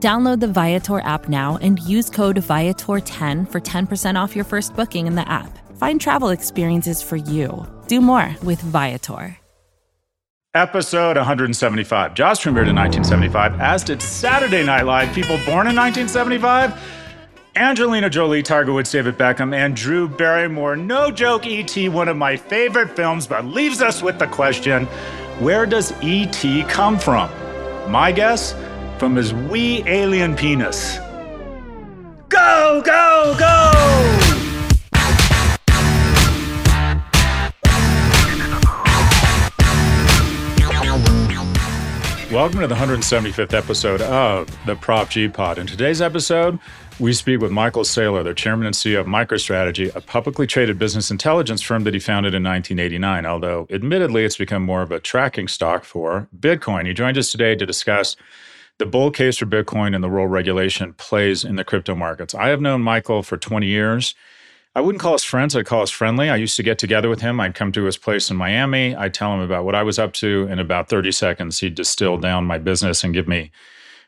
Download the Viator app now and use code Viator10 for 10% off your first booking in the app. Find travel experiences for you. Do more with Viator. Episode 175. Jaws premiered in 1975, as did Saturday Night Live. People born in 1975? Angelina Jolie, Tiger Woods, David Beckham, and Drew Barrymore. No joke, E.T., one of my favorite films, but leaves us with the question where does E.T. come from? My guess? From his wee alien penis. Go, go, go! Welcome to the 175th episode of the Prop G Pod. In today's episode, we speak with Michael Saylor, the chairman and CEO of MicroStrategy, a publicly traded business intelligence firm that he founded in 1989. Although, admittedly, it's become more of a tracking stock for Bitcoin. He joined us today to discuss the bull case for Bitcoin and the role regulation plays in the crypto markets. I have known Michael for 20 years. I wouldn't call us friends, I'd call us friendly. I used to get together with him. I'd come to his place in Miami. I'd tell him about what I was up to. In about 30 seconds, he'd distill down my business and give me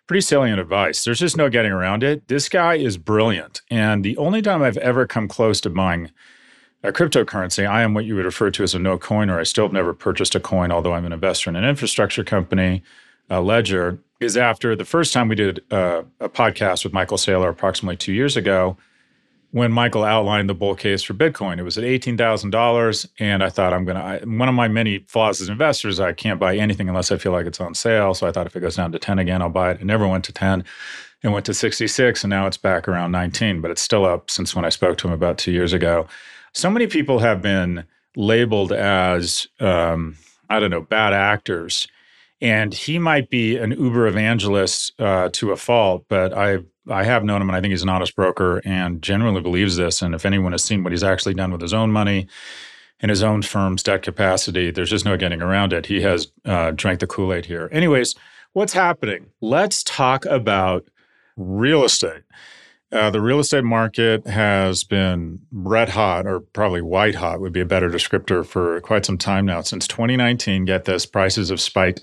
pretty salient advice. There's just no getting around it. This guy is brilliant. And the only time I've ever come close to buying a cryptocurrency, I am what you would refer to as a no coiner. I still have never purchased a coin, although I'm an investor in an infrastructure company, a Ledger is after the first time we did uh, a podcast with Michael Saylor approximately two years ago, when Michael outlined the bull case for Bitcoin. It was at $18,000. And I thought, I'm going to, one of my many flaws as investors, I can't buy anything unless I feel like it's on sale. So I thought if it goes down to 10 again, I'll buy it. It never went to 10. It went to 66, and now it's back around 19, but it's still up since when I spoke to him about two years ago. So many people have been labeled as, um, I don't know, bad actors and he might be an uber evangelist uh, to a fault but i i have known him and i think he's an honest broker and genuinely believes this. And if anyone has seen what he's actually done with his own money and his own firm's debt capacity there's just no getting around it. He has uh, drank the kool-aid here. Anyways what's happening? Let's talk about real estate. Uh, the real estate market has been red hot, or probably white hot would be a better descriptor for quite some time now. Since 2019, get this, prices have spiked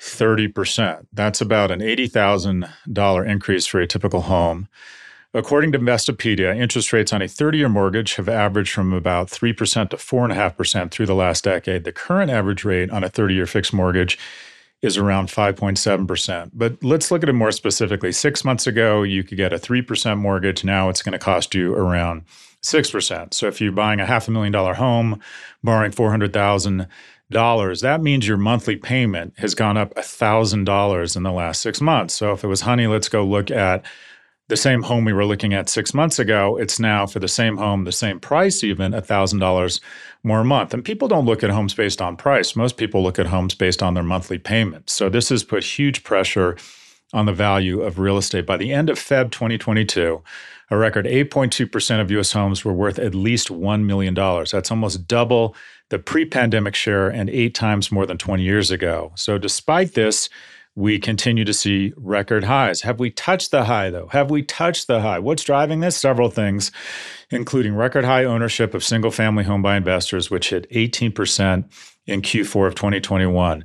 30%. That's about an $80,000 increase for a typical home. According to Investopedia, interest rates on a 30 year mortgage have averaged from about 3% to 4.5% through the last decade. The current average rate on a 30 year fixed mortgage is around 5.7%. But let's look at it more specifically. Six months ago, you could get a 3% mortgage. Now it's going to cost you around 6%. So if you're buying a half a million dollar home, borrowing 400,000 dollars, that means your monthly payment has gone up a thousand dollars in the last six months. So if it was, honey, let's go look at the same home we were looking at six months ago, it's now for the same home, the same price, even thousand dollars more a month. And people don't look at homes based on price. Most people look at homes based on their monthly payments. So this has put huge pressure on the value of real estate. By the end of Feb 2022, a record 8.2% of US homes were worth at least $1 million. That's almost double the pre pandemic share and eight times more than 20 years ago. So, despite this, we continue to see record highs. Have we touched the high, though? Have we touched the high? What's driving this? Several things, including record high ownership of single family home by investors, which hit 18% in Q4 of 2021.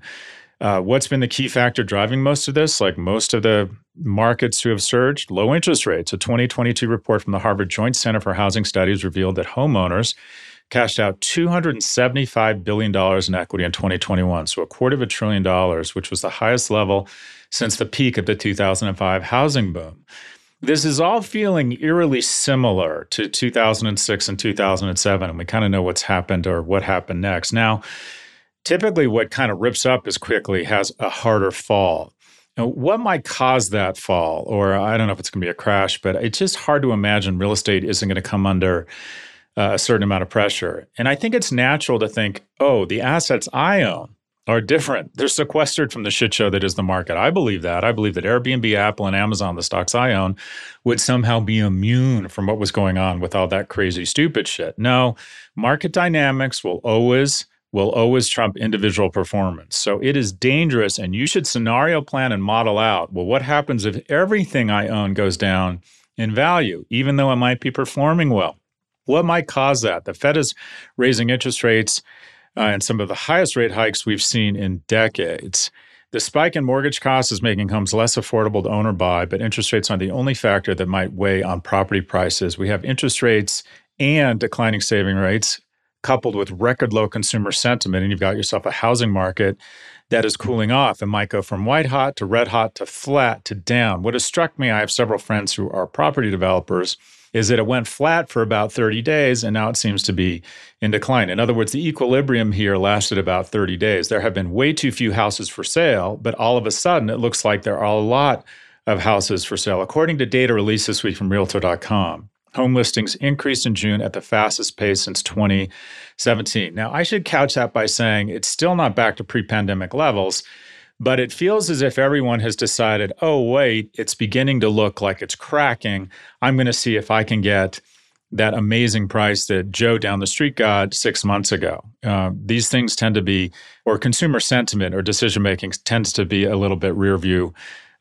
Uh, what's been the key factor driving most of this? Like most of the markets who have surged, low interest rates. A 2022 report from the Harvard Joint Center for Housing Studies revealed that homeowners cashed out $275 billion in equity in 2021, so a quarter of a trillion dollars, which was the highest level since the peak of the 2005 housing boom. this is all feeling eerily similar to 2006 and 2007, and we kind of know what's happened or what happened next. Now, typically, what kind of rips up as quickly has a harder fall. Now, what might cause that fall? Or I don't know if it's going to be a crash, but it's just hard to imagine real estate isn't going to come under uh, a certain amount of pressure. And I think it's natural to think, oh, the assets I own are different. They're sequestered from the shit show that is the market. I believe that. I believe that Airbnb, Apple, and Amazon, the stocks I own, would somehow be immune from what was going on with all that crazy, stupid shit. No, market dynamics will always will always trump individual performance. So it is dangerous, and you should scenario plan and model out well, what happens if everything I own goes down in value, even though it might be performing well? What might cause that? The Fed is raising interest rates uh, and some of the highest rate hikes we've seen in decades. The spike in mortgage costs is making homes less affordable to own or buy, but interest rates aren't the only factor that might weigh on property prices. We have interest rates and declining saving rates coupled with record low consumer sentiment, and you've got yourself a housing market that is cooling off and might go from white hot to red hot to flat to down. What has struck me, I have several friends who are property developers is that it went flat for about 30 days and now it seems to be in decline. In other words, the equilibrium here lasted about 30 days. There have been way too few houses for sale, but all of a sudden it looks like there are a lot of houses for sale. According to data released this week from Realtor.com, home listings increased in June at the fastest pace since 2017. Now, I should couch that by saying it's still not back to pre pandemic levels but it feels as if everyone has decided, oh, wait, it's beginning to look like it's cracking. I'm going to see if I can get that amazing price that Joe down the street got six months ago. Uh, these things tend to be, or consumer sentiment or decision making tends to be a little bit rear view.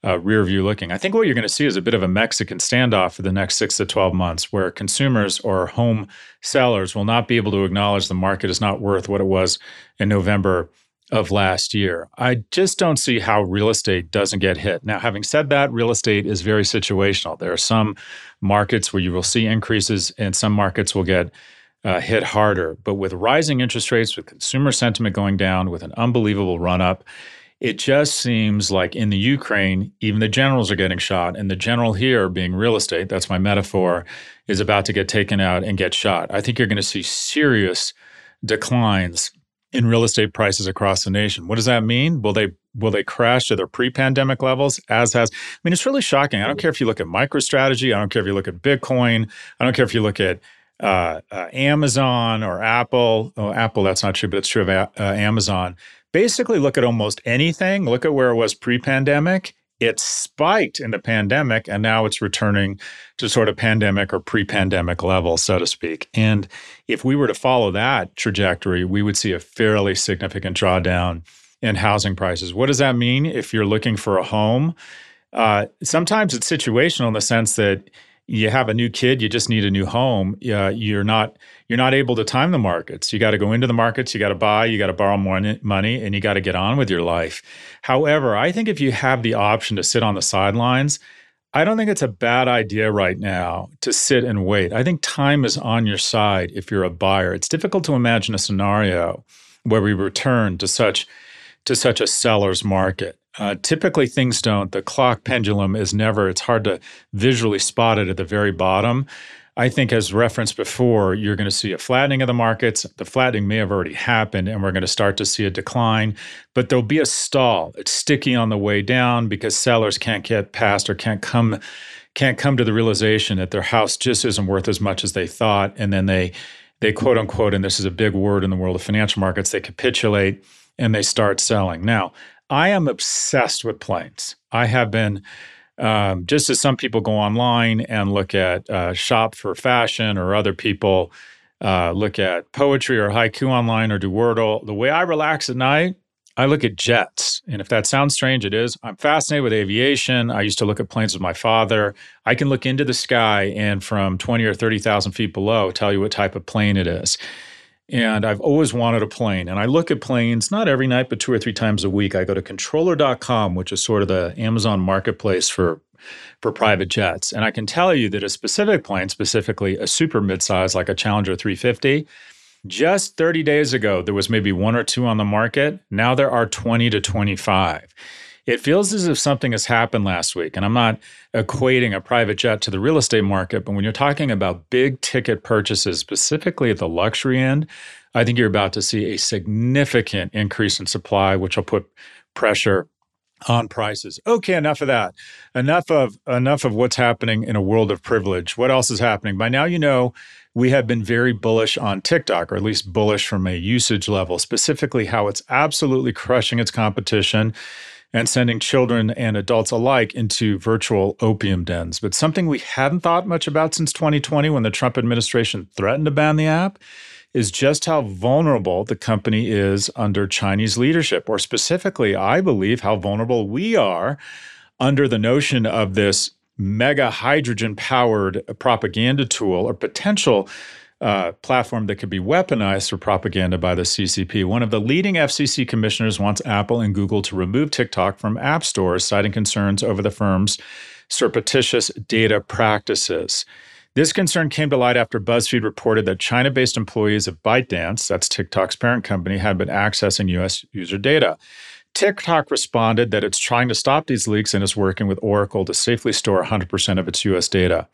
Uh, rear view looking. I think what you're going to see is a bit of a Mexican standoff for the next six to 12 months, where consumers or home sellers will not be able to acknowledge the market is not worth what it was in November of last year. I just don't see how real estate doesn't get hit. Now, having said that, real estate is very situational. There are some markets where you will see increases, and some markets will get uh, hit harder. But with rising interest rates, with consumer sentiment going down, with an unbelievable run up, it just seems like in the Ukraine, even the generals are getting shot. And the general here, being real estate, that's my metaphor, is about to get taken out and get shot. I think you're going to see serious declines in real estate prices across the nation. What does that mean? Will they will they crash to their pre-pandemic levels as has I mean it's really shocking. I don't care if you look at MicroStrategy, I don't care if you look at Bitcoin, I don't care if you look at uh, uh, Amazon or Apple. Oh, Apple, that's not true, but it's true of a- uh, Amazon. Basically, look at almost anything. Look at where it was pre-pandemic, it spiked in the pandemic and now it's returning to sort of pandemic or pre pandemic levels, so to speak. And if we were to follow that trajectory, we would see a fairly significant drawdown in housing prices. What does that mean if you're looking for a home? Uh, sometimes it's situational in the sense that you have a new kid, you just need a new home. Uh, you're not you're not able to time the markets. You got to go into the markets, you got to buy, you got to borrow more money, and you got to get on with your life. However, I think if you have the option to sit on the sidelines, I don't think it's a bad idea right now to sit and wait. I think time is on your side if you're a buyer. It's difficult to imagine a scenario where we return to such to such a seller's market. Uh, typically, things don't. The clock pendulum is never, it's hard to visually spot it at the very bottom. I think, as referenced before, you're going to see a flattening of the markets. The flattening may have already happened, and we're going to start to see a decline, but there'll be a stall. It's sticky on the way down because sellers can't get past or can't come can't come to the realization that their house just isn't worth as much as they thought and then they they quote unquote and this is a big word in the world of financial markets they capitulate and they start selling now I am obsessed with planes. I have been, um, just as some people go online and look at uh, shop for fashion, or other people uh, look at poetry or haiku online or do Wordle. The way I relax at night, I look at jets. And if that sounds strange, it is. I'm fascinated with aviation. I used to look at planes with my father. I can look into the sky and from 20 or 30,000 feet below tell you what type of plane it is. And I've always wanted a plane. And I look at planes not every night, but two or three times a week. I go to controller.com, which is sort of the Amazon marketplace for, for private jets. And I can tell you that a specific plane, specifically a super midsize like a Challenger 350, just 30 days ago, there was maybe one or two on the market. Now there are 20 to 25. It feels as if something has happened last week. And I'm not equating a private jet to the real estate market, but when you're talking about big ticket purchases, specifically at the luxury end, I think you're about to see a significant increase in supply, which will put pressure on prices. Okay, enough of that. Enough of enough of what's happening in a world of privilege. What else is happening? By now you know we have been very bullish on TikTok, or at least bullish from a usage level, specifically how it's absolutely crushing its competition and sending children and adults alike into virtual opium dens. But something we hadn't thought much about since 2020 when the Trump administration threatened to ban the app is just how vulnerable the company is under Chinese leadership, or specifically, I believe, how vulnerable we are under the notion of this mega hydrogen powered propaganda tool or potential uh, platform that could be weaponized for propaganda by the CCP. One of the leading FCC commissioners wants Apple and Google to remove TikTok from app stores, citing concerns over the firm's surreptitious data practices. This concern came to light after BuzzFeed reported that China based employees of ByteDance, that's TikTok's parent company, had been accessing US user data. TikTok responded that it's trying to stop these leaks and is working with Oracle to safely store 100% of its US data.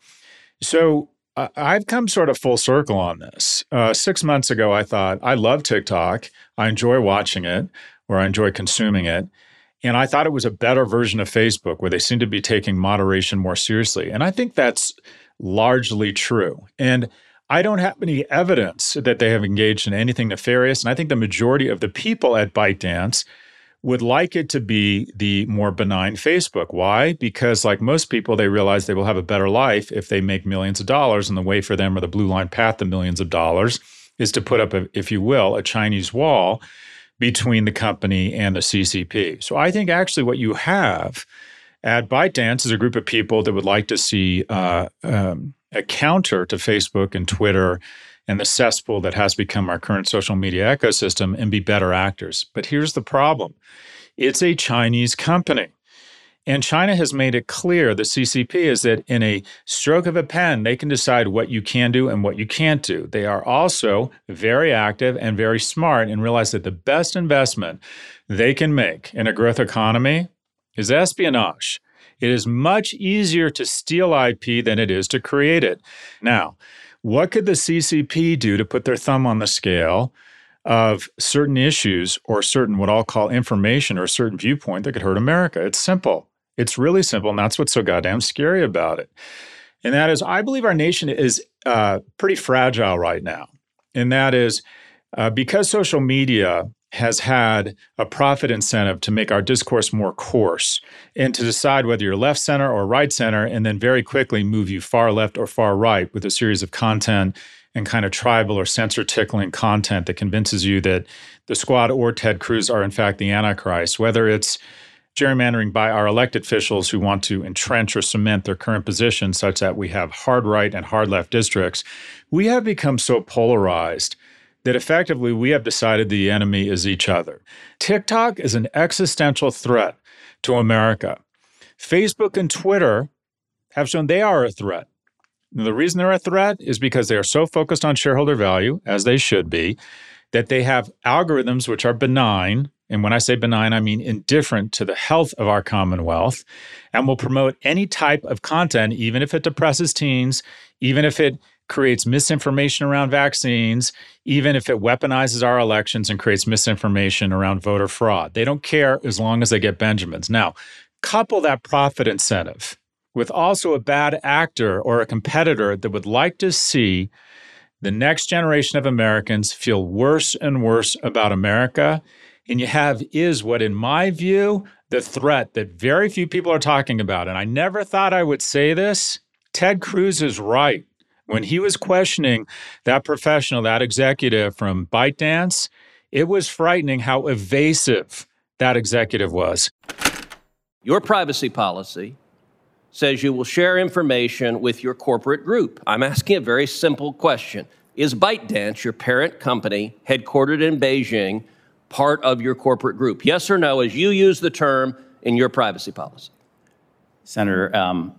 So I've come sort of full circle on this. Uh, six months ago, I thought, I love TikTok. I enjoy watching it or I enjoy consuming it. And I thought it was a better version of Facebook where they seem to be taking moderation more seriously. And I think that's largely true. And I don't have any evidence that they have engaged in anything nefarious. And I think the majority of the people at ByteDance would like it to be the more benign Facebook. Why? Because, like most people, they realize they will have a better life if they make millions of dollars. And the way for them, or the blue line path to millions of dollars, is to put up, a, if you will, a Chinese wall between the company and the CCP. So I think actually what you have at ByteDance is a group of people that would like to see uh, um, a counter to Facebook and Twitter and the cesspool that has become our current social media ecosystem and be better actors. But here's the problem it's a Chinese company. And China has made it clear, the CCP, is that in a stroke of a pen, they can decide what you can do and what you can't do. They are also very active and very smart and realize that the best investment they can make in a growth economy is espionage. It is much easier to steal IP than it is to create it. Now, what could the CCP do to put their thumb on the scale of certain issues or certain what I'll call information or a certain viewpoint that could hurt America? It's simple. It's really simple, and that's what's so goddamn scary about it. And that is, I believe our nation is uh, pretty fragile right now. And that is uh, because social media has had a profit incentive to make our discourse more coarse and to decide whether you're left center or right center, and then very quickly move you far left or far right with a series of content and kind of tribal or censor tickling content that convinces you that the squad or Ted Cruz are in fact the Antichrist, whether it's gerrymandering by our elected officials who want to entrench or cement their current position such that we have hard right and hard left districts, we have become so polarized that effectively we have decided the enemy is each other. TikTok is an existential threat to America. Facebook and Twitter have shown they are a threat. And the reason they're a threat is because they are so focused on shareholder value, as they should be, that they have algorithms which are benign. And when I say benign, I mean indifferent to the health of our Commonwealth and will promote any type of content, even if it depresses teens, even if it creates misinformation around vaccines, even if it weaponizes our elections and creates misinformation around voter fraud. They don't care as long as they get Benjamins. Now, couple that profit incentive with also a bad actor or a competitor that would like to see the next generation of Americans feel worse and worse about America. And you have is what, in my view, the threat that very few people are talking about. And I never thought I would say this. Ted Cruz is right. When he was questioning that professional, that executive from ByteDance, it was frightening how evasive that executive was. Your privacy policy says you will share information with your corporate group. I'm asking a very simple question Is ByteDance, your parent company, headquartered in Beijing, part of your corporate group? Yes or no, as you use the term in your privacy policy? Senator, um,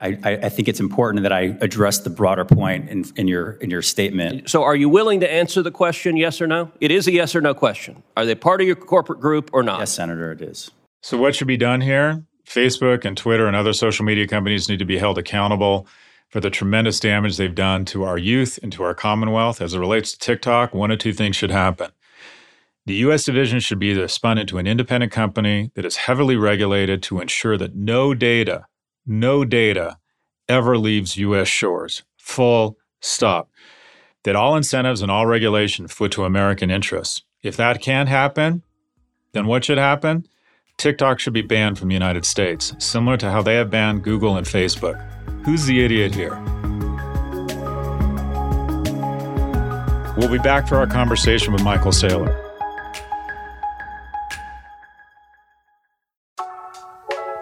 I, I, think it's important that I address the broader point in, in, your in your statement. So, are you willing to answer the question, yes or no? It is a yes or no question. Are they part of your corporate group or not? Yes, Senator, it is. So, what should be done here? Facebook and Twitter and other social media companies need to be held accountable for the tremendous damage they've done to our youth and to our Commonwealth. As it relates to TikTok, one of two things should happen. The U.S. division should be either spun into an independent company that is heavily regulated to ensure that no data, no data ever leaves U.S. shores. Full stop. That all incentives and all regulation foot to American interests. If that can't happen, then what should happen? TikTok should be banned from the United States, similar to how they have banned Google and Facebook. Who's the idiot here? We'll be back for our conversation with Michael Saylor.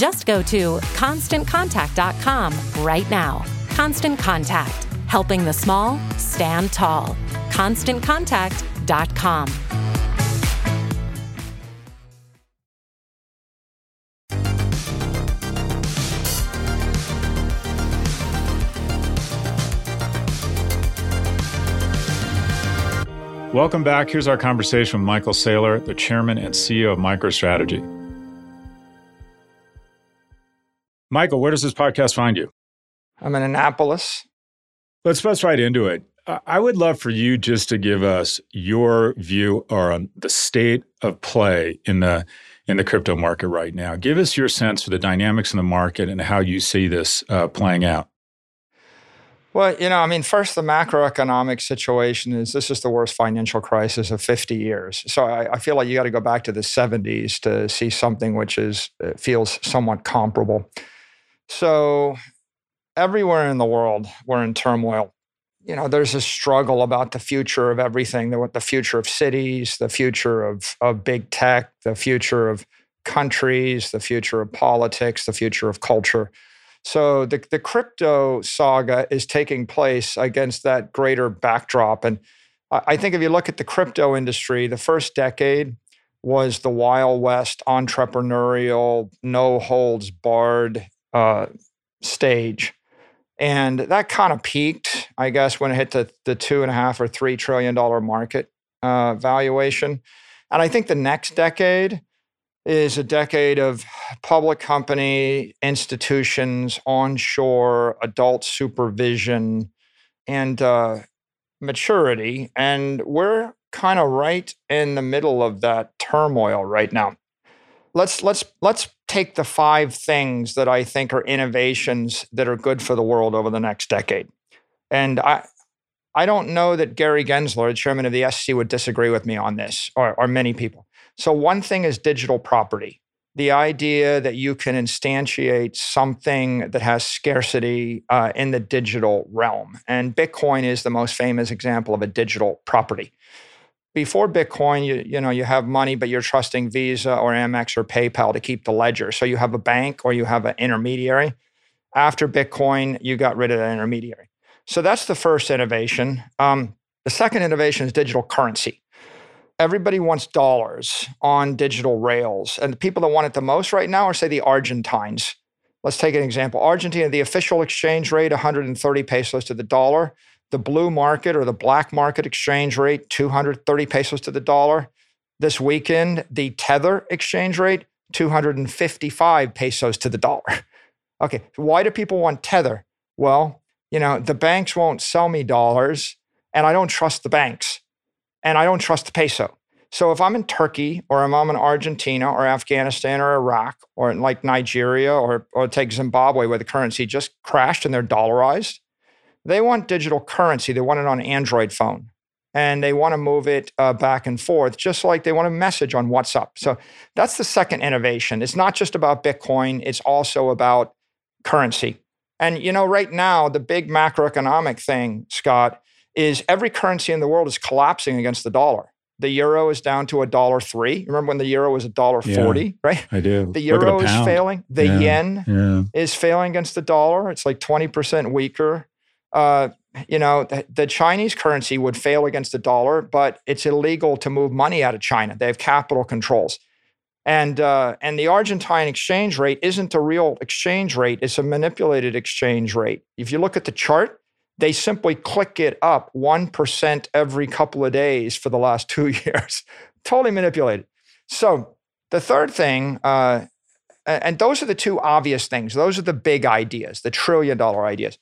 Just go to constantcontact.com right now. Constant Contact, helping the small stand tall. ConstantContact.com. Welcome back. Here's our conversation with Michael Saylor, the chairman and CEO of MicroStrategy. Michael, where does this podcast find you? I'm in Annapolis. Let's bust right into it. I would love for you just to give us your view on the state of play in the in the crypto market right now. Give us your sense for the dynamics in the market and how you see this uh, playing out. Well, you know, I mean, first, the macroeconomic situation is this is the worst financial crisis of 50 years. So I, I feel like you got to go back to the 70s to see something which is uh, feels somewhat comparable. So everywhere in the world, we're in turmoil. You know, there's a struggle about the future of everything, the, future of cities, the future of, of big tech, the future of countries, the future of politics, the future of culture. So the, the crypto saga is taking place against that greater backdrop. And I think if you look at the crypto industry, the first decade was the Wild West entrepreneurial, no holds barred uh, stage. And that kind of peaked, I guess, when it hit the, the two and a half or three trillion dollar market uh, valuation. And I think the next decade is a decade of public company, institutions, onshore, adult supervision, and uh, maturity. And we're kind of right in the middle of that turmoil right now. Let's let's let's take the five things that I think are innovations that are good for the world over the next decade. And I, I don't know that Gary Gensler, the chairman of the SEC, would disagree with me on this, or, or many people. So, one thing is digital property the idea that you can instantiate something that has scarcity uh, in the digital realm. And Bitcoin is the most famous example of a digital property. Before Bitcoin, you, you know, you have money, but you're trusting Visa or Amex or PayPal to keep the ledger. So you have a bank or you have an intermediary. After Bitcoin, you got rid of that intermediary. So that's the first innovation. Um, the second innovation is digital currency. Everybody wants dollars on digital rails. And the people that want it the most right now are, say, the Argentines. Let's take an example. Argentina, the official exchange rate, 130 pesos to the dollar. The blue market or the black market exchange rate, 230 pesos to the dollar. This weekend, the Tether exchange rate, 255 pesos to the dollar. Okay, why do people want Tether? Well, you know, the banks won't sell me dollars, and I don't trust the banks, and I don't trust the peso. So if I'm in Turkey or I'm in Argentina or Afghanistan or Iraq or like Nigeria or, or take Zimbabwe where the currency just crashed and they're dollarized, they want digital currency. They want it on Android phone and they want to move it uh, back and forth, just like they want a message on WhatsApp. So that's the second innovation. It's not just about Bitcoin, it's also about currency. And you know, right now, the big macroeconomic thing, Scott, is every currency in the world is collapsing against the dollar. The euro is down to a dollar three. Remember when the euro was a dollar forty, right? I do. The euro is failing. The yeah. yen yeah. is failing against the dollar. It's like twenty percent weaker. Uh, you know, the, the, Chinese currency would fail against the dollar, but it's illegal to move money out of China. They have capital controls. And, uh, and the Argentine exchange rate isn't a real exchange rate, it's a manipulated exchange rate. If you look at the chart, they simply click it up 1% every couple of days for the last two years. totally manipulated. So, the third thing, uh, and those are the two obvious things, those are the big ideas, the trillion dollar ideas.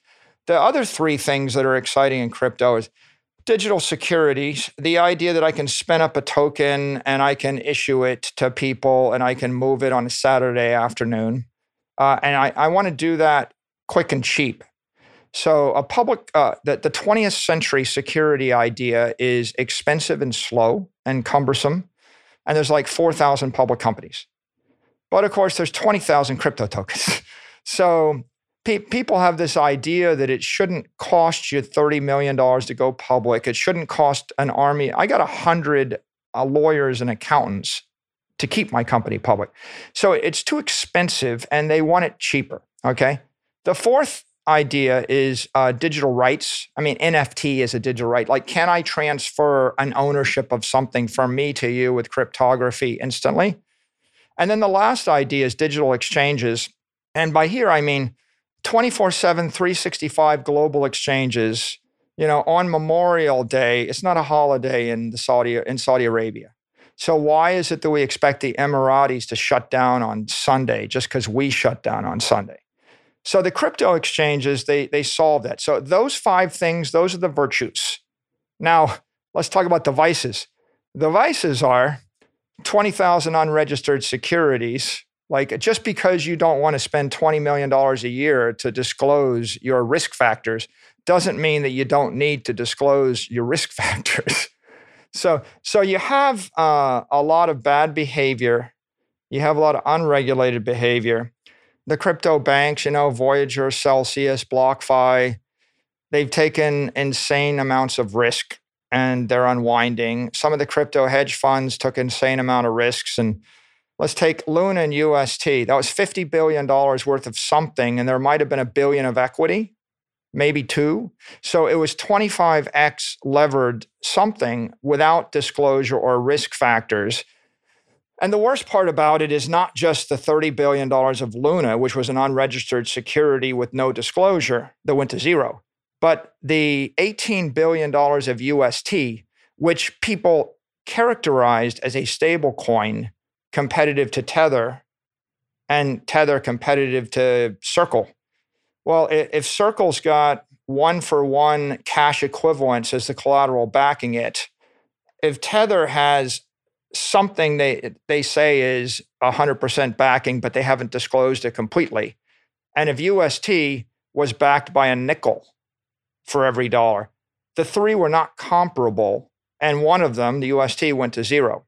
The other three things that are exciting in crypto is digital securities, the idea that I can spin up a token and I can issue it to people and I can move it on a Saturday afternoon. Uh, and I, I want to do that quick and cheap. So, a public, uh, the, the 20th century security idea is expensive and slow and cumbersome. And there's like 4,000 public companies. But of course, there's 20,000 crypto tokens. so, pe- people have this idea that it shouldn't cost you $30 million to go public. It shouldn't cost an army. I got 100 uh, lawyers and accountants to keep my company public. So it's too expensive and they want it cheaper. Okay. The fourth idea is uh, digital rights. I mean, NFT is a digital right. Like, can I transfer an ownership of something from me to you with cryptography instantly? And then the last idea is digital exchanges. And by here, I mean 24 7, 365 global exchanges. You know, on Memorial Day, it's not a holiday in the Saudi in Saudi Arabia. So why is it that we expect the Emiratis to shut down on Sunday just because we shut down on Sunday? So the crypto exchanges, they they solve that. So those five things, those are the virtues. Now, let's talk about the vices. The vices are 20,000 unregistered securities, like just because you don't want to spend $20 million a year to disclose your risk factors doesn't mean that you don't need to disclose your risk factors. so, so you have uh, a lot of bad behavior. You have a lot of unregulated behavior. The crypto banks, you know, Voyager, Celsius, BlockFi, they've taken insane amounts of risk and they're unwinding. Some of the crypto hedge funds took insane amount of risks and Let's take Luna and UST. That was $50 billion worth of something, and there might have been a billion of equity, maybe two. So it was 25x levered something without disclosure or risk factors. And the worst part about it is not just the $30 billion of Luna, which was an unregistered security with no disclosure that went to zero, but the $18 billion of UST, which people characterized as a stable coin competitive to Tether and Tether competitive to Circle. Well, if Circle's got one for one cash equivalents as the collateral backing it, if Tether has something they they say is 100% backing but they haven't disclosed it completely and if UST was backed by a nickel for every dollar the three were not comparable and one of them the UST went to zero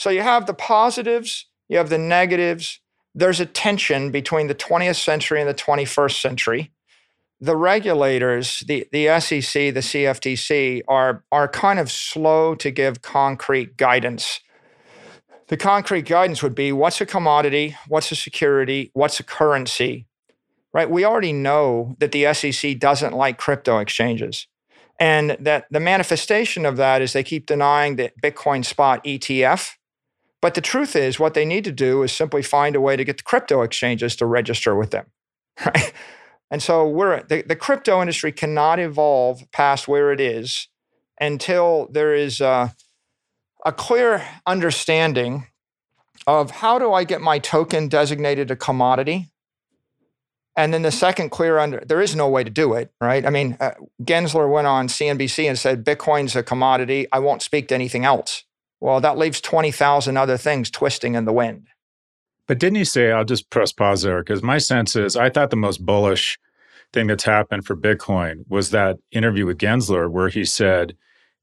so you have the positives, you have the negatives. There's a tension between the 20th century and the 21st century. the regulators, the, the SEC, the CFTC, are, are kind of slow to give concrete guidance. The concrete guidance would be what's a commodity, what's a security, what's a currency, right? We already know that the SEC doesn't like crypto exchanges. And that the manifestation of that is they keep denying the Bitcoin spot ETF. But the truth is, what they need to do is simply find a way to get the crypto exchanges to register with them, right? And so we're the, the crypto industry cannot evolve past where it is until there is a, a clear understanding of how do I get my token designated a commodity and then the second clear under, there is no way to do it, right? I mean, uh, Gensler went on CNBC and said, Bitcoin's a commodity. I won't speak to anything else. Well, that leaves 20,000 other things twisting in the wind. But didn't he say, I'll just press pause there, because my sense is I thought the most bullish thing that's happened for Bitcoin was that interview with Gensler where he said,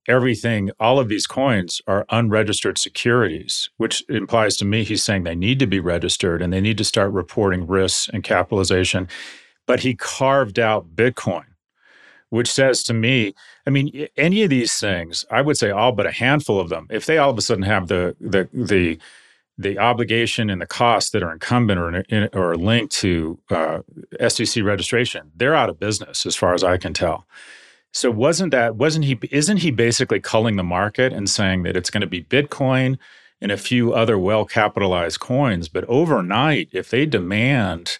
everything, all of these coins are unregistered securities, which implies to me he's saying they need to be registered and they need to start reporting risks and capitalization. But he carved out Bitcoin, which says to me, I mean, any of these things, I would say all but a handful of them, if they all of a sudden have the the the the obligation and the costs that are incumbent or, in, or linked to uh, SEC registration, they're out of business as far as I can tell. So wasn't that wasn't he isn't he basically culling the market and saying that it's going to be Bitcoin and a few other well capitalized coins, but overnight if they demand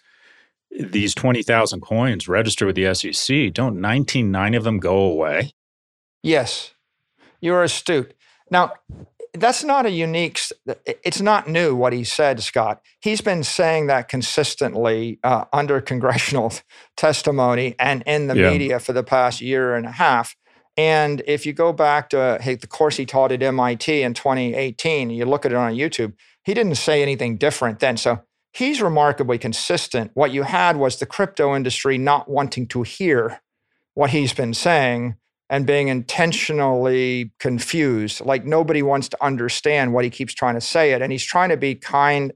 these 20,000 coins registered with the SEC, don't 199 of them go away? Yes. You're astute. Now, that's not a unique it's not new what he said scott he's been saying that consistently uh, under congressional testimony and in the yeah. media for the past year and a half and if you go back to hey, the course he taught at mit in 2018 you look at it on youtube he didn't say anything different then so he's remarkably consistent what you had was the crypto industry not wanting to hear what he's been saying and being intentionally confused. Like nobody wants to understand what he keeps trying to say it. And he's trying to be kind.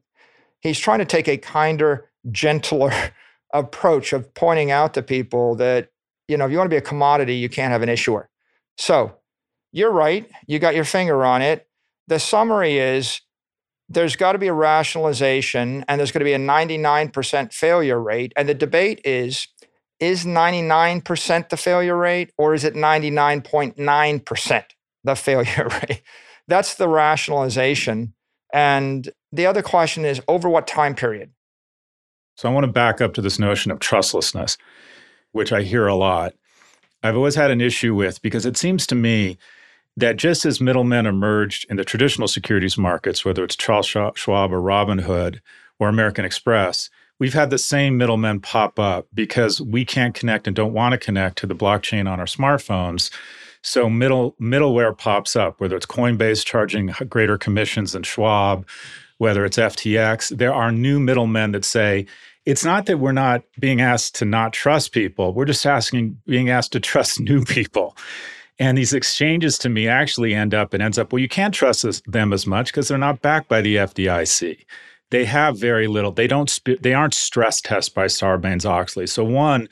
He's trying to take a kinder, gentler approach of pointing out to people that, you know, if you want to be a commodity, you can't have an issuer. So you're right. You got your finger on it. The summary is there's got to be a rationalization and there's going to be a 99% failure rate. And the debate is is 99% the failure rate or is it 99.9% the failure rate? That's the rationalization. And the other question is over what time period? So I want to back up to this notion of trustlessness, which I hear a lot. I've always had an issue with because it seems to me that just as middlemen emerged in the traditional securities markets, whether it's Charles Schwab or Robinhood or American Express, we've had the same middlemen pop up because we can't connect and don't want to connect to the blockchain on our smartphones. So middle middleware pops up, whether it's Coinbase charging greater commissions than Schwab, whether it's FTX. There are new middlemen that say it's not that we're not being asked to not trust people. We're just asking being asked to trust new people. And these exchanges to me actually end up, it ends up, well, you can't trust them as much because they're not backed by the FDIC they have very little. They don't. They aren't stress tested by Sarbanes Oxley. So one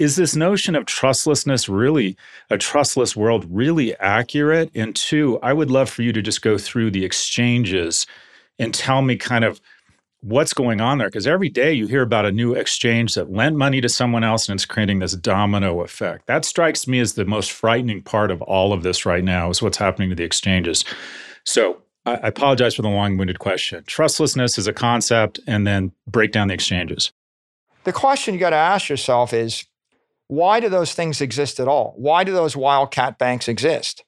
is this notion of trustlessness really a trustless world really accurate? And two, I would love for you to just go through the exchanges and tell me kind of what's going on there because every day you hear about a new exchange that lent money to someone else and it's creating this domino effect that strikes me as the most frightening part of all of this right now is what's happening to the exchanges so I apologize for the long winded question. Trustlessness is a concept, and then break down the exchanges. The question you got to ask yourself is why do those things exist at all? Why do those wildcat banks exist?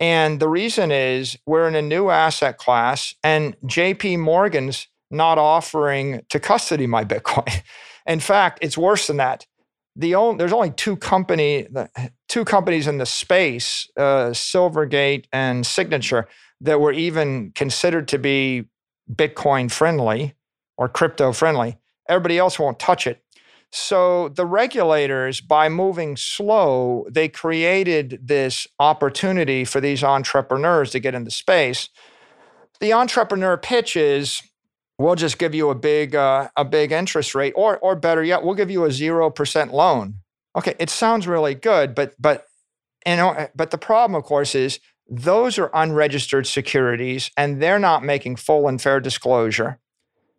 And the reason is we're in a new asset class, and JP Morgan's not offering to custody my Bitcoin. In fact, it's worse than that. The only, there's only two company, two companies in the space, uh, Silvergate and Signature, that were even considered to be Bitcoin friendly or crypto friendly. Everybody else won't touch it. So the regulators, by moving slow, they created this opportunity for these entrepreneurs to get into space. The entrepreneur pitch is we'll just give you a big uh, a big interest rate, or or better yet, we'll give you a zero percent loan. Okay, it sounds really good, but but you know, but the problem, of course, is those are unregistered securities and they're not making full and fair disclosure.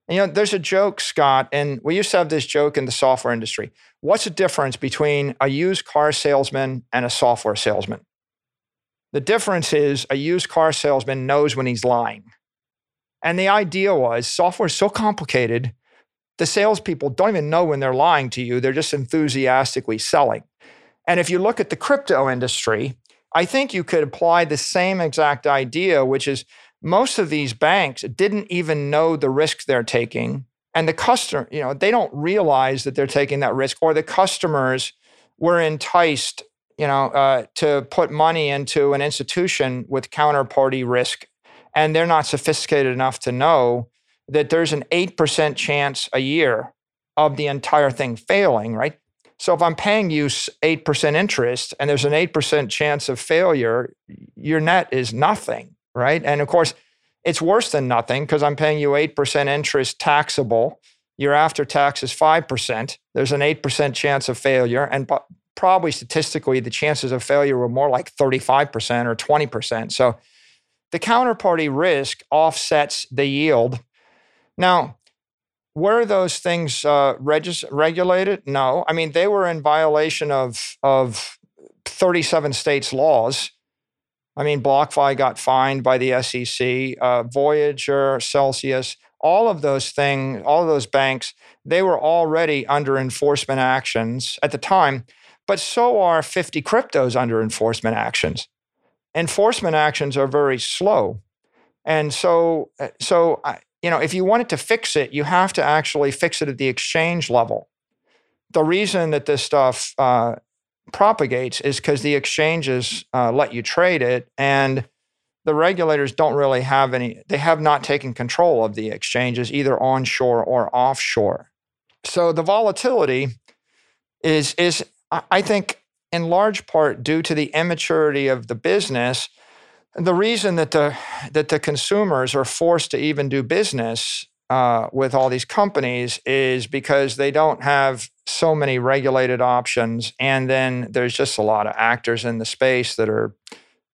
You know, there's a joke, Scott, and we used to have this joke in the software industry. What's the difference between a used car salesman and a software salesman? The difference is a used car salesman knows when he's lying. And the idea was software is so complicated, the salespeople don't even know when they're lying to you. They're just enthusiastically selling. And if you look at the crypto industry, I think you could apply the same exact idea, which is most of these banks didn't even know the risk they're taking. And the customer, you know, they don't realize that they're taking that risk, or the customers were enticed, you know, uh, to put money into an institution with counterparty risk. And they're not sophisticated enough to know that there's an 8% chance a year of the entire thing failing, right? So if I'm paying you 8% interest and there's an 8% chance of failure, your net is nothing right? And of course, it's worse than nothing because I'm paying you 8% interest taxable. Your after tax is 5%. There's an 8% chance of failure. And probably statistically, the chances of failure were more like 35% or 20%. So the counterparty risk offsets the yield. Now, were those things uh, regis- regulated? No. I mean, they were in violation of, of 37 states' laws. I mean, BlockFi got fined by the SEC, uh, Voyager, Celsius, all of those things, all of those banks, they were already under enforcement actions at the time, but so are 50 cryptos under enforcement actions. Enforcement actions are very slow. And so, uh, so you know, if you wanted to fix it, you have to actually fix it at the exchange level. The reason that this stuff uh, propagates is because the exchanges uh, let you trade it and the regulators don't really have any they have not taken control of the exchanges either onshore or offshore so the volatility is is i think in large part due to the immaturity of the business the reason that the that the consumers are forced to even do business uh, with all these companies is because they don't have so many regulated options. And then there's just a lot of actors in the space that are,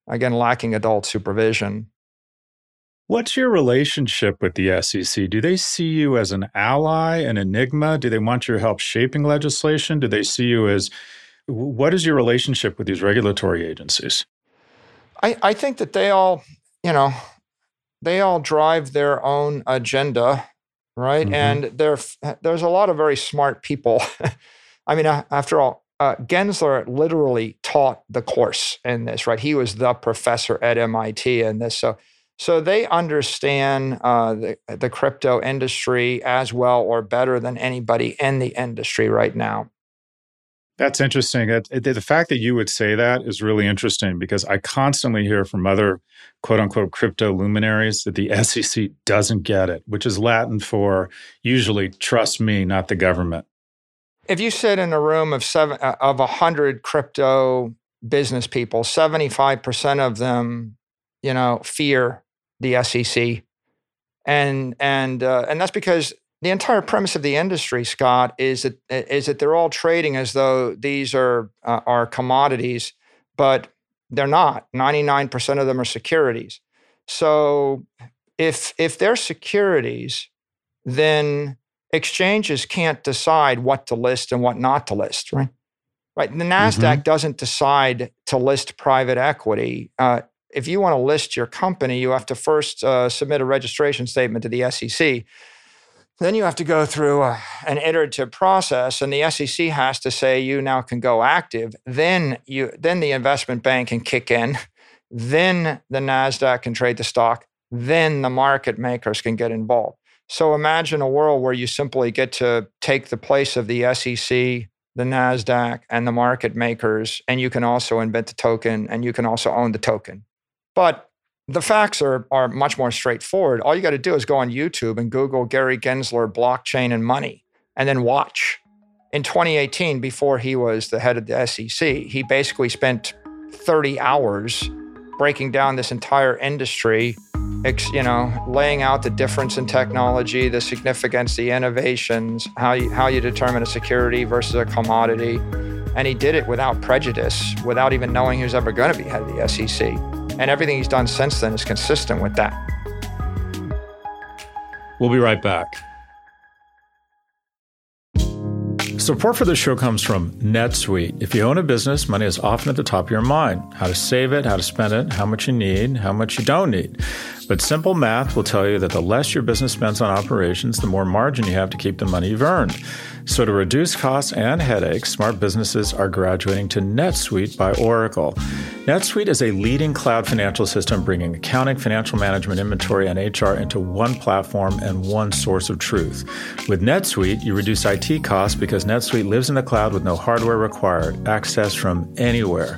again, lacking adult supervision. What's your relationship with the SEC? Do they see you as an ally, an enigma? Do they want your help shaping legislation? Do they see you as what is your relationship with these regulatory agencies? I, I think that they all, you know, they all drive their own agenda, right? Mm-hmm. And there, there's a lot of very smart people. I mean, after all, uh, Gensler literally taught the course in this, right? He was the professor at MIT in this. So, so they understand uh, the, the crypto industry as well or better than anybody in the industry right now. That's interesting. the fact that you would say that is really interesting because I constantly hear from other quote unquote crypto luminaries that the SEC doesn't get it, which is Latin for usually trust me, not the government. If you sit in a room of seven uh, of a hundred crypto business people, seventy five percent of them, you know, fear the SEC, and and uh, and that's because the entire premise of the industry, Scott, is that is that they're all trading as though these are uh, are commodities, but they're not. Ninety nine percent of them are securities. So if if they're securities, then exchanges can't decide what to list and what not to list, right? Right. The Nasdaq mm-hmm. doesn't decide to list private equity. Uh, if you want to list your company, you have to first uh, submit a registration statement to the SEC then you have to go through a, an iterative process, and the SEC has to say you now can go active. Then you, then the investment bank can kick in. Then the Nasdaq can trade the stock. Then the market makers can get involved. So imagine a world where you simply get to take the place of the SEC, the Nasdaq, and the market makers, and you can also invent the token, and you can also own the token. But the facts are, are much more straightforward. All you got to do is go on YouTube and Google Gary Gensler blockchain and money and then watch. In 2018, before he was the head of the SEC, he basically spent 30 hours breaking down this entire industry, you know, laying out the difference in technology, the significance, the innovations, how you, how you determine a security versus a commodity And he did it without prejudice, without even knowing he was ever going to be head of the SEC. And everything he's done since then is consistent with that. We'll be right back. Support for this show comes from NetSuite. If you own a business, money is often at the top of your mind. How to save it, how to spend it, how much you need, how much you don't need. But simple math will tell you that the less your business spends on operations, the more margin you have to keep the money you've earned. So, to reduce costs and headaches, smart businesses are graduating to NetSuite by Oracle. NetSuite is a leading cloud financial system bringing accounting, financial management, inventory, and HR into one platform and one source of truth. With NetSuite, you reduce IT costs because NetSuite lives in the cloud with no hardware required, access from anywhere.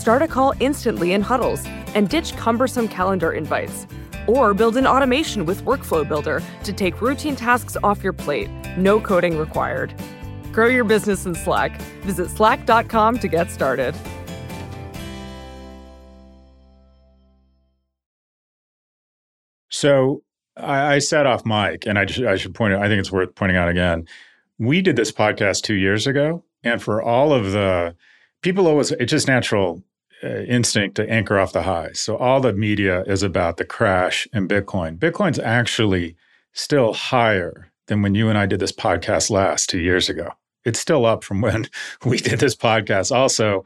Start a call instantly in huddles and ditch cumbersome calendar invites. Or build an automation with Workflow Builder to take routine tasks off your plate, no coding required. Grow your business in Slack. Visit slack.com to get started. So I, I set off Mike, and I, I should point out, I think it's worth pointing out again. We did this podcast two years ago, and for all of the people, always it's just natural instinct to anchor off the highs. So all the media is about the crash in Bitcoin. Bitcoin's actually still higher than when you and I did this podcast last two years ago. It's still up from when we did this podcast. Also,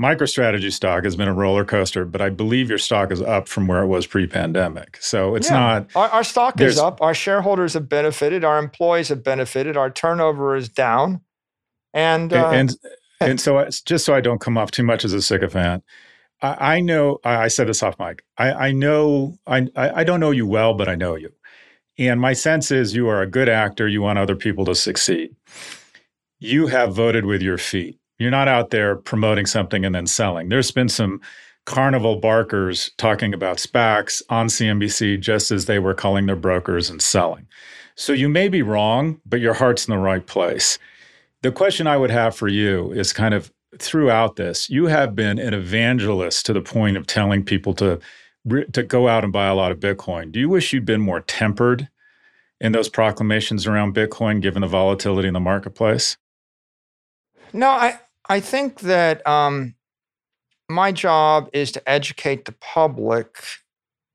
MicroStrategy stock has been a roller coaster, but I believe your stock is up from where it was pre-pandemic. So it's yeah. not. Our, our stock is up. Our shareholders have benefited. Our employees have benefited. Our turnover is down, and uh, and and so just so I don't come off too much as a sycophant, I, I know I said this off mic. I, I know I I don't know you well, but I know you, and my sense is you are a good actor. You want other people to succeed. You have voted with your feet you're not out there promoting something and then selling. There's been some carnival barkers talking about SPACs on CNBC just as they were calling their brokers and selling. So you may be wrong, but your heart's in the right place. The question I would have for you is kind of throughout this, you have been an evangelist to the point of telling people to to go out and buy a lot of Bitcoin. Do you wish you'd been more tempered in those proclamations around Bitcoin given the volatility in the marketplace? No, I I think that um, my job is to educate the public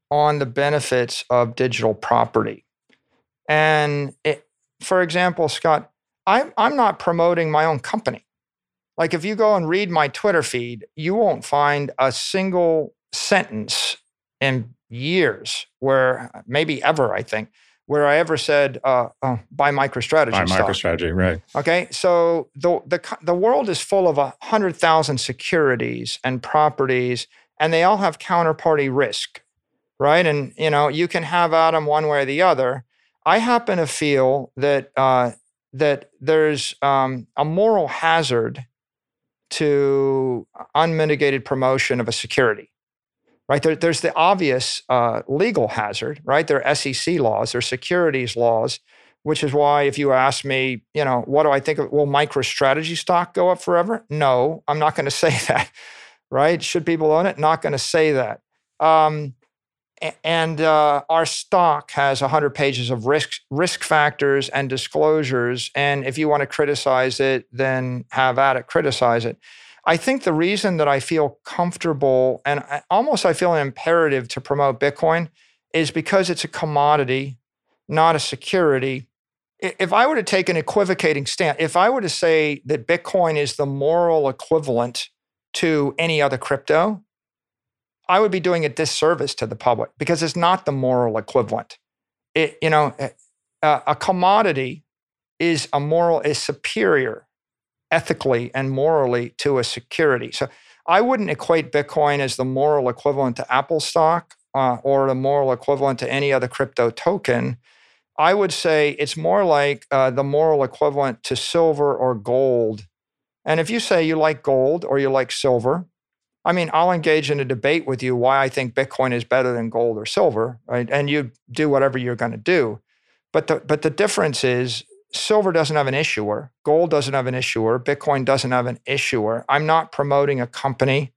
on the benefits of digital property. And it, for example, Scott, I'm, I'm not promoting my own company. Like if you go and read my Twitter feed, you won't find a single sentence in years where maybe ever, I think, where I ever said uh, oh, buy MicroStrategy. Buy stock. MicroStrategy, right? Okay, so the the the world is full of a hundred thousand securities and properties, and they all have counterparty risk, right? And you know you can have at them one way or the other. I happen to feel that uh, that there's um, a moral hazard to unmitigated promotion of a security right? There, there's the obvious uh, legal hazard, right? There are SEC laws, there are securities laws, which is why if you ask me, you know, what do I think of, will MicroStrategy stock go up forever? No, I'm not going to say that, right? Should people own it? Not going to say that. Um, and uh, our stock has 100 pages of risk risk factors and disclosures. And if you want to criticize it, then have at it, criticize it. I think the reason that I feel comfortable and almost I feel an imperative to promote Bitcoin is because it's a commodity, not a security. If I were to take an equivocating stand, if I were to say that Bitcoin is the moral equivalent to any other crypto, I would be doing a disservice to the public because it's not the moral equivalent. It, you know, a, a commodity is a moral is superior ethically and morally to a security. So I wouldn't equate Bitcoin as the moral equivalent to Apple stock uh, or the moral equivalent to any other crypto token. I would say it's more like uh, the moral equivalent to silver or gold. And if you say you like gold or you like silver, I mean, I'll engage in a debate with you why I think Bitcoin is better than gold or silver, right? And you do whatever you're going to do. But the, but the difference is silver doesn't have an issuer, gold doesn't have an issuer, Bitcoin doesn't have an issuer. I'm not promoting a company,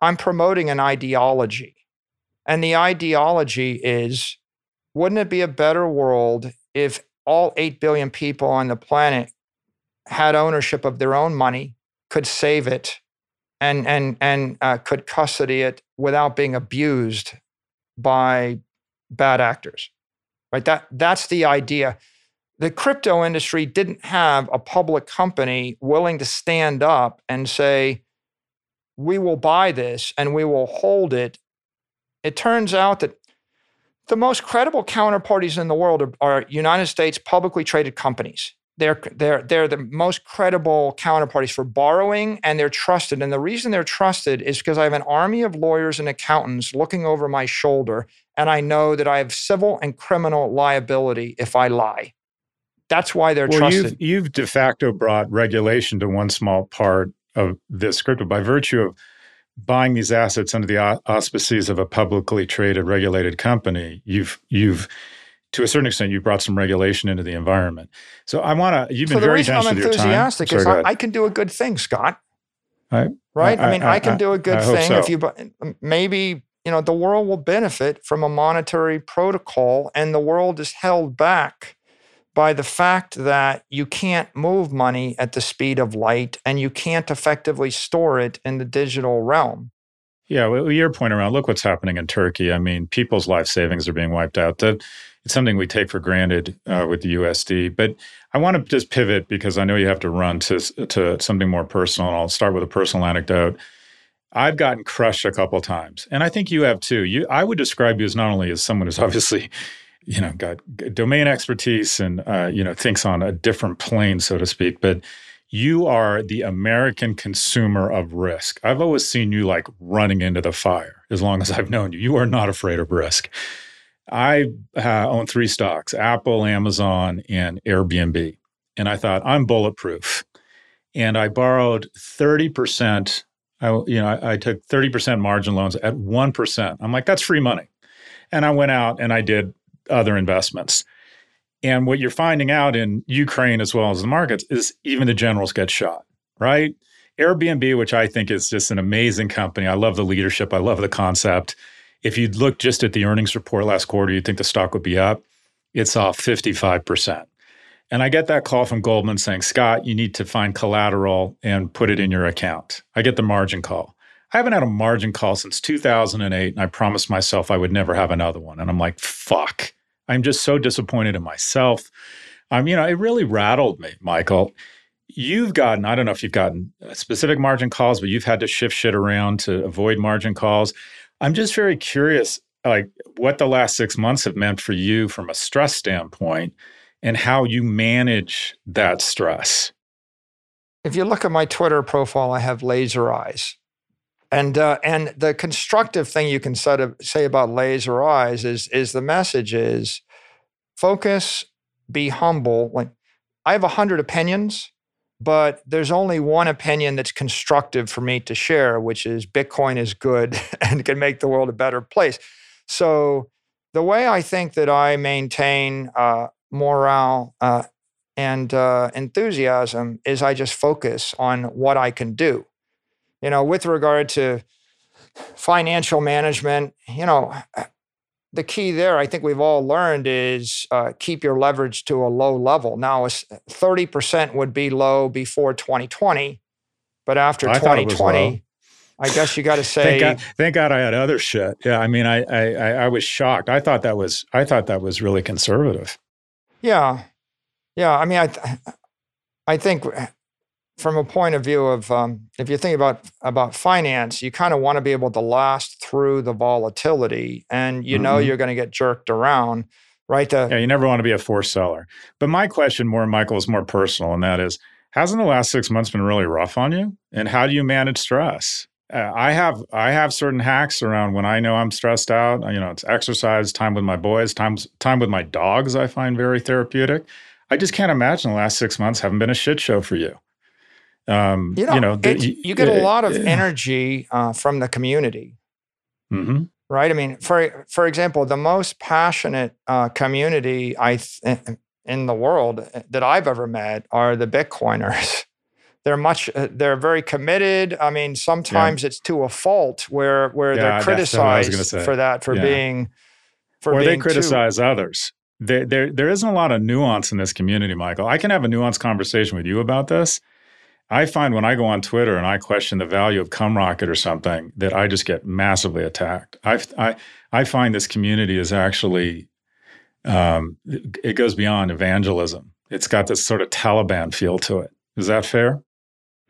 I'm promoting an ideology. And the ideology is wouldn't it be a better world if all 8 billion people on the planet had ownership of their own money, could save it, and, and, and uh, could custody it without being abused by bad actors? Right? That, that's the idea the crypto industry didn't have a public company willing to stand up and say, we will buy this and we will hold it. It turns out that the most credible counterparties in the world are, are United States publicly traded companies. They're, they're, they're the most credible counterparties for borrowing and they're trusted. And the reason they're trusted is because I have an army of lawyers and accountants looking over my shoulder, and I know that I have civil and criminal liability if I lie. That's why they're well, trusted. You've, you've de facto brought regulation to one small part of this crypto by virtue of buying these assets under the auspices of a publicly traded regulated company. You've you've to a certain extent, you brought some regulation into the environment. So I want to. You've been so very generous I'm with your time. The reason I'm enthusiastic is I, I, can do a good thing, Scott. I, right? I, I mean, I, can do a good thing so. if you. Maybe you know the world will benefit from a monetary protocol, and the world is held back by the fact that you can't move money at the speed of light and you can't effectively store it in the digital realm. Yeah, well, your point around look what's happening in Turkey. I mean, people's life savings are being wiped out. It's something we take for granted uh, with the USD. But I want to just pivot because I know you have to run to to something more personal. I'll start with a personal anecdote. I've gotten crushed a couple times, and I think you have too. You, I would describe you as not only as someone who's obviously you know got domain expertise and uh, you know thinks on a different plane, so to speak. But you are the American consumer of risk. I've always seen you like running into the fire. As long as I've known you, you are not afraid of risk. I uh, own three stocks: Apple, Amazon, and Airbnb. And I thought I'm bulletproof. And I borrowed thirty percent. I, you know, I, I took thirty percent margin loans at one percent. I'm like, that's free money. And I went out and I did other investments. And what you're finding out in Ukraine as well as the markets is even the generals get shot, right? Airbnb, which I think is just an amazing company. I love the leadership. I love the concept. If you'd look just at the earnings report last quarter, you'd think the stock would be up. It's off 55%. And I get that call from Goldman saying, Scott, you need to find collateral and put it in your account. I get the margin call. I haven't had a margin call since 2008, and I promised myself I would never have another one. And I'm like, fuck. I'm just so disappointed in myself. I'm, you know, it really rattled me, Michael. You've gotten, I don't know if you've gotten specific margin calls, but you've had to shift shit around to avoid margin calls. I'm just very curious, like what the last six months have meant for you from a stress standpoint and how you manage that stress. If you look at my Twitter profile, I have laser eyes. And uh, and the constructive thing you can say about laser eyes is is the message is focus, be humble. Like I have a hundred opinions, but there's only one opinion that's constructive for me to share, which is Bitcoin is good and can make the world a better place. So the way I think that I maintain uh, morale uh, and uh, enthusiasm is I just focus on what I can do you know, with regard to financial management, you know, the key there, I think we've all learned, is uh, keep your leverage to a low level. Now, 30% would be low before 2020, but after I 2020, I guess you got to say. thank, God, thank God I had other shit. Yeah, I mean, I, I I was shocked. I thought that was I thought that was really conservative. Yeah, yeah. I mean, I I think from a point of view of um, if you think about about finance, you kind of want to be able to last through the volatility, and you mm-hmm. know you're going to get jerked around, right? The, yeah, you never want to be a forced seller. But my question, more Michael, is more personal, and that is, hasn't the last six months been really rough on you? And how do you manage stress? Uh, I have I have certain hacks around when I know I'm stressed out. You know, it's exercise, time with my boys, time time with my dogs. I find very therapeutic. I just can't imagine the last six months haven't been a shit show for you. Um, you know, you, know the, you get a lot of energy uh, from the community, mm-hmm. right? I mean, for for example, the most passionate uh, community I th- in the world uh, that I've ever met are the Bitcoiners. they're much uh, they're very committed. I mean, sometimes yeah. it's to a fault where where yeah, they're criticized for that for yeah. being for or being they criticize too, others. There, there, there isn't a lot of nuance in this community, Michael. I can have a nuanced conversation with you about this, I find when I go on Twitter and I question the value of Cumrocket or something that I just get massively attacked. I I I find this community is actually um, it goes beyond evangelism. It's got this sort of Taliban feel to it. Is that fair?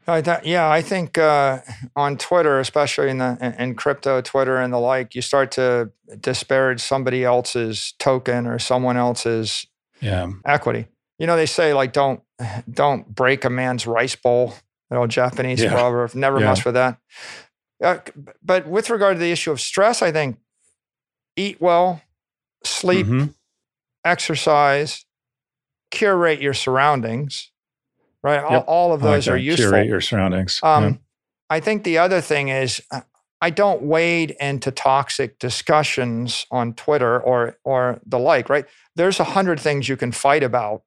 I th- yeah, I think uh, on Twitter, especially in the in crypto Twitter and the like, you start to disparage somebody else's token or someone else's yeah. equity you know, they say like don't don't break a man's rice bowl. That old Japanese yeah. proverb. Never yeah. mess with that. Uh, but with regard to the issue of stress, I think eat well, sleep, mm-hmm. exercise, curate your surroundings. Right, yep. all, all, of those like are useful. Curate your surroundings. Um, yeah. I think the other thing is uh, I don't wade into toxic discussions on Twitter or or the like. Right, there's a hundred things you can fight about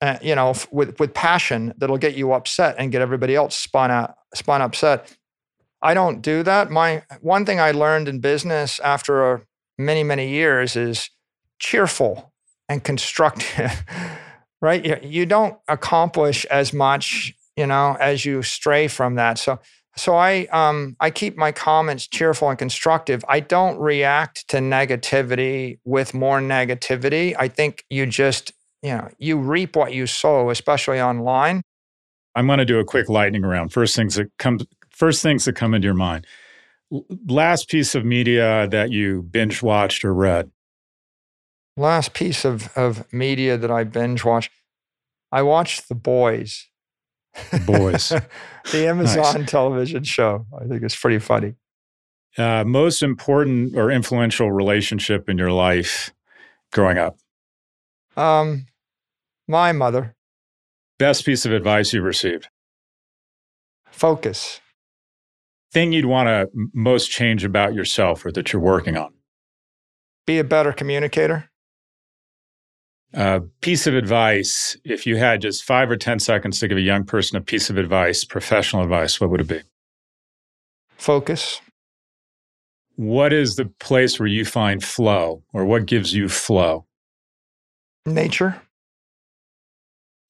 uh, you know, with with passion that'll get you upset and get everybody else spun out, spun upset. I don't do that. My one thing I learned in business after a, many many years is cheerful and constructive. right? You, you don't accomplish as much, you know, as you stray from that. So so I um, I keep my comments cheerful and constructive. I don't react to negativity with more negativity. I think you just you know, you reap what you sow, especially online. I'm going to do a quick lightning round. First things that come first things that come into your mind. Last piece of media that you binge watched or read. Last piece of, of media that I binge watched. I watched The Boys. Boys. the Amazon nice. television show. I think it's pretty funny. Uh, most important or influential relationship in your life growing up? Um, my mother. Best piece of advice you've received? Focus. Thing you'd want to most change about yourself or that you're working on? Be a better communicator. Uh, piece of advice, if you had just five or 10 seconds to give a young person a piece of advice, professional advice, what would it be? Focus. What is the place where you find flow or what gives you flow? Nature.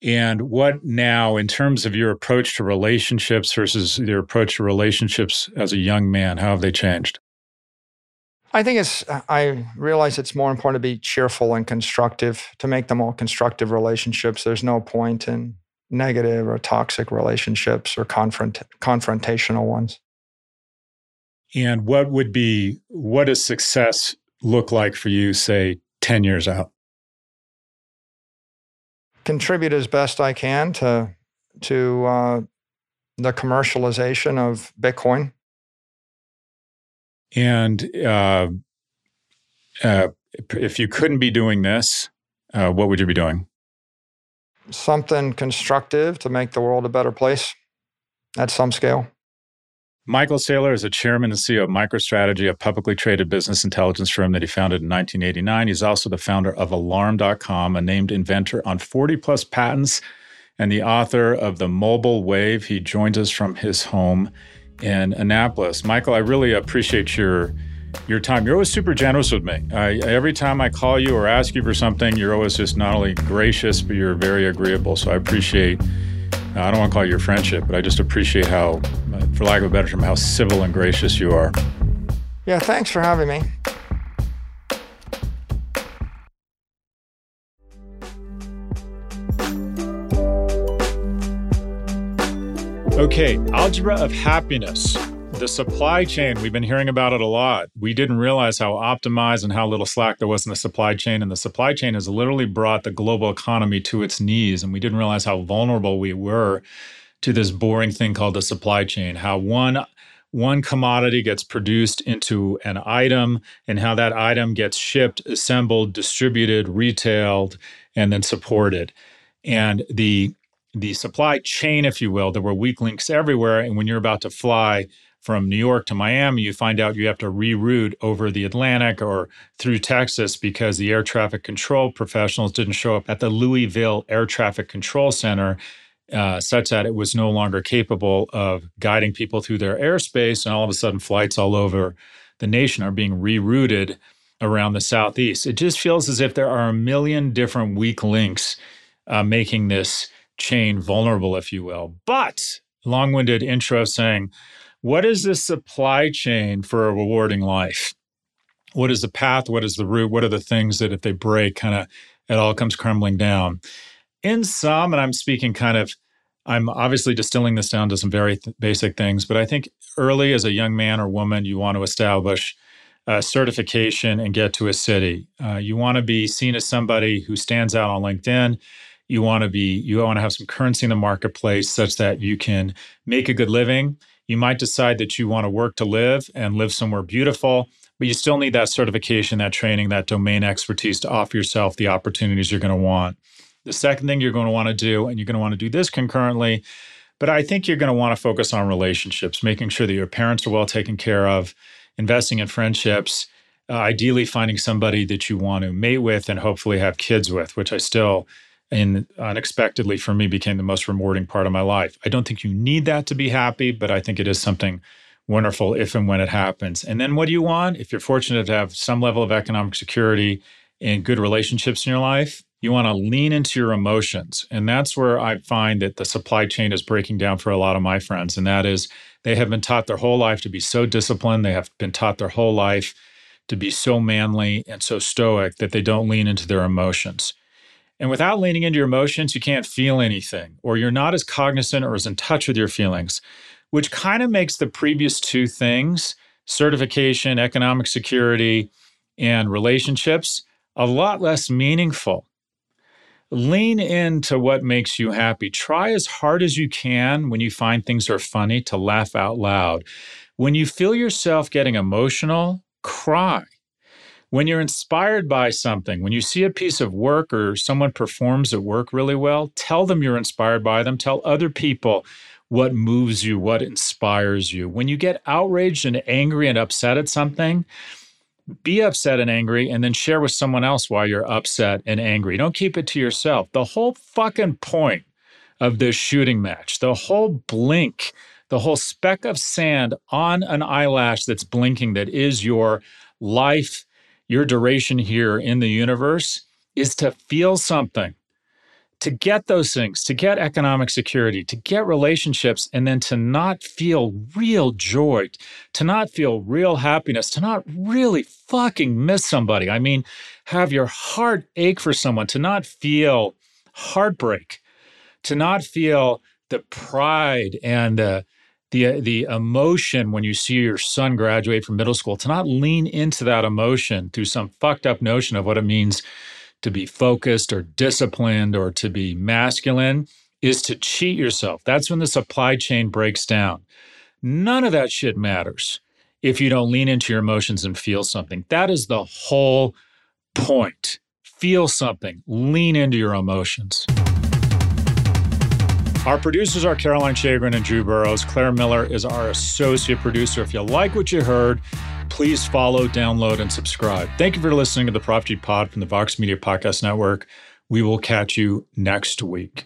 And what now, in terms of your approach to relationships versus your approach to relationships as a young man, how have they changed? I think it's, I realize it's more important to be cheerful and constructive, to make them all constructive relationships. There's no point in negative or toxic relationships or confront, confrontational ones. And what would be, what does success look like for you, say, 10 years out? Contribute as best I can to to uh, the commercialization of Bitcoin. And uh, uh, if you couldn't be doing this, uh, what would you be doing? Something constructive to make the world a better place at some scale. Michael Saylor is a chairman and CEO of MicroStrategy, a publicly traded business intelligence firm that he founded in 1989. He's also the founder of Alarm.com, a named inventor on 40 plus patents, and the author of The Mobile Wave. He joins us from his home in Annapolis. Michael, I really appreciate your your time. You're always super generous with me. I, every time I call you or ask you for something, you're always just not only gracious, but you're very agreeable. So I appreciate I don't want to call it your friendship, but I just appreciate how, for lack of a better term, how civil and gracious you are. Yeah, thanks for having me. Okay, algebra of happiness. The supply chain, we've been hearing about it a lot. We didn't realize how optimized and how little slack there was in the supply chain. And the supply chain has literally brought the global economy to its knees. And we didn't realize how vulnerable we were to this boring thing called the supply chain, how one one commodity gets produced into an item and how that item gets shipped, assembled, distributed, retailed, and then supported. And the the supply chain, if you will, there were weak links everywhere. And when you're about to fly from New York to Miami, you find out you have to reroute over the Atlantic or through Texas because the air traffic control professionals didn't show up at the Louisville Air Traffic Control Center. Uh, such that it was no longer capable of guiding people through their airspace. And all of a sudden, flights all over the nation are being rerouted around the Southeast. It just feels as if there are a million different weak links uh, making this chain vulnerable, if you will. But long winded intro saying, what is the supply chain for a rewarding life? What is the path? What is the route? What are the things that if they break, kind of it all comes crumbling down? In some, and I'm speaking kind of, I'm obviously distilling this down to some very th- basic things, but I think early as a young man or woman, you want to establish a certification and get to a city. Uh, you want to be seen as somebody who stands out on LinkedIn you want to be you want to have some currency in the marketplace such that you can make a good living you might decide that you want to work to live and live somewhere beautiful but you still need that certification that training that domain expertise to offer yourself the opportunities you're going to want. The second thing you're going to want to do and you're going to want to do this concurrently but i think you're going to want to focus on relationships making sure that your parents are well taken care of investing in friendships uh, ideally finding somebody that you want to mate with and hopefully have kids with which i still and unexpectedly for me became the most rewarding part of my life. I don't think you need that to be happy, but I think it is something wonderful if and when it happens. And then what do you want? If you're fortunate to have some level of economic security and good relationships in your life, you want to lean into your emotions. And that's where I find that the supply chain is breaking down for a lot of my friends. And that is they have been taught their whole life to be so disciplined. They have been taught their whole life to be so manly and so stoic that they don't lean into their emotions. And without leaning into your emotions, you can't feel anything, or you're not as cognizant or as in touch with your feelings, which kind of makes the previous two things certification, economic security, and relationships a lot less meaningful. Lean into what makes you happy. Try as hard as you can when you find things are funny to laugh out loud. When you feel yourself getting emotional, cry when you're inspired by something, when you see a piece of work or someone performs at work really well, tell them you're inspired by them. Tell other people what moves you, what inspires you. When you get outraged and angry and upset at something, be upset and angry and then share with someone else why you're upset and angry. Don't keep it to yourself. The whole fucking point of this shooting match, the whole blink, the whole speck of sand on an eyelash that's blinking that is your life your duration here in the universe is to feel something, to get those things, to get economic security, to get relationships, and then to not feel real joy, to not feel real happiness, to not really fucking miss somebody. I mean, have your heart ache for someone, to not feel heartbreak, to not feel the pride and the the the emotion when you see your son graduate from middle school to not lean into that emotion through some fucked up notion of what it means to be focused or disciplined or to be masculine is to cheat yourself. That's when the supply chain breaks down. None of that shit matters if you don't lean into your emotions and feel something. That is the whole point. Feel something, lean into your emotions. Our producers are Caroline Shagrin and Drew Burrows. Claire Miller is our associate producer. If you like what you heard, please follow, download, and subscribe. Thank you for listening to the Prop G Pod from the Vox Media Podcast Network. We will catch you next week.